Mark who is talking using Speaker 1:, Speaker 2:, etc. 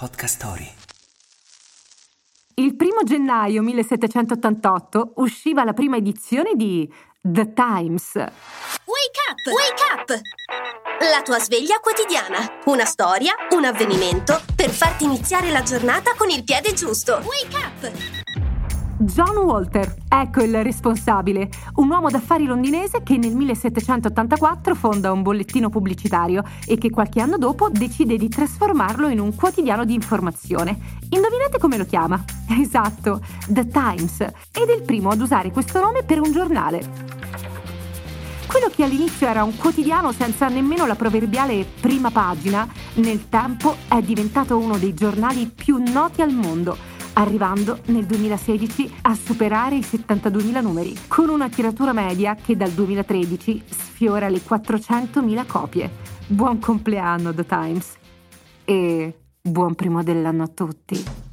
Speaker 1: Podcast Story.
Speaker 2: Il primo gennaio 1788 usciva la prima edizione di The Times.
Speaker 3: Wake up! Wake up! La tua sveglia quotidiana. Una storia, un avvenimento per farti iniziare la giornata con il piede giusto. Wake up!
Speaker 2: John Walter, ecco il responsabile, un uomo d'affari londinese che nel 1784 fonda un bollettino pubblicitario e che qualche anno dopo decide di trasformarlo in un quotidiano di informazione. Indovinate come lo chiama? Esatto, The Times, ed è il primo ad usare questo nome per un giornale. Quello che all'inizio era un quotidiano senza nemmeno la proverbiale prima pagina, nel tempo è diventato uno dei giornali più noti al mondo arrivando nel 2016 a superare i 72.000 numeri, con una tiratura media che dal 2013 sfiora le 400.000 copie. Buon compleanno The Times e buon primo dell'anno a tutti.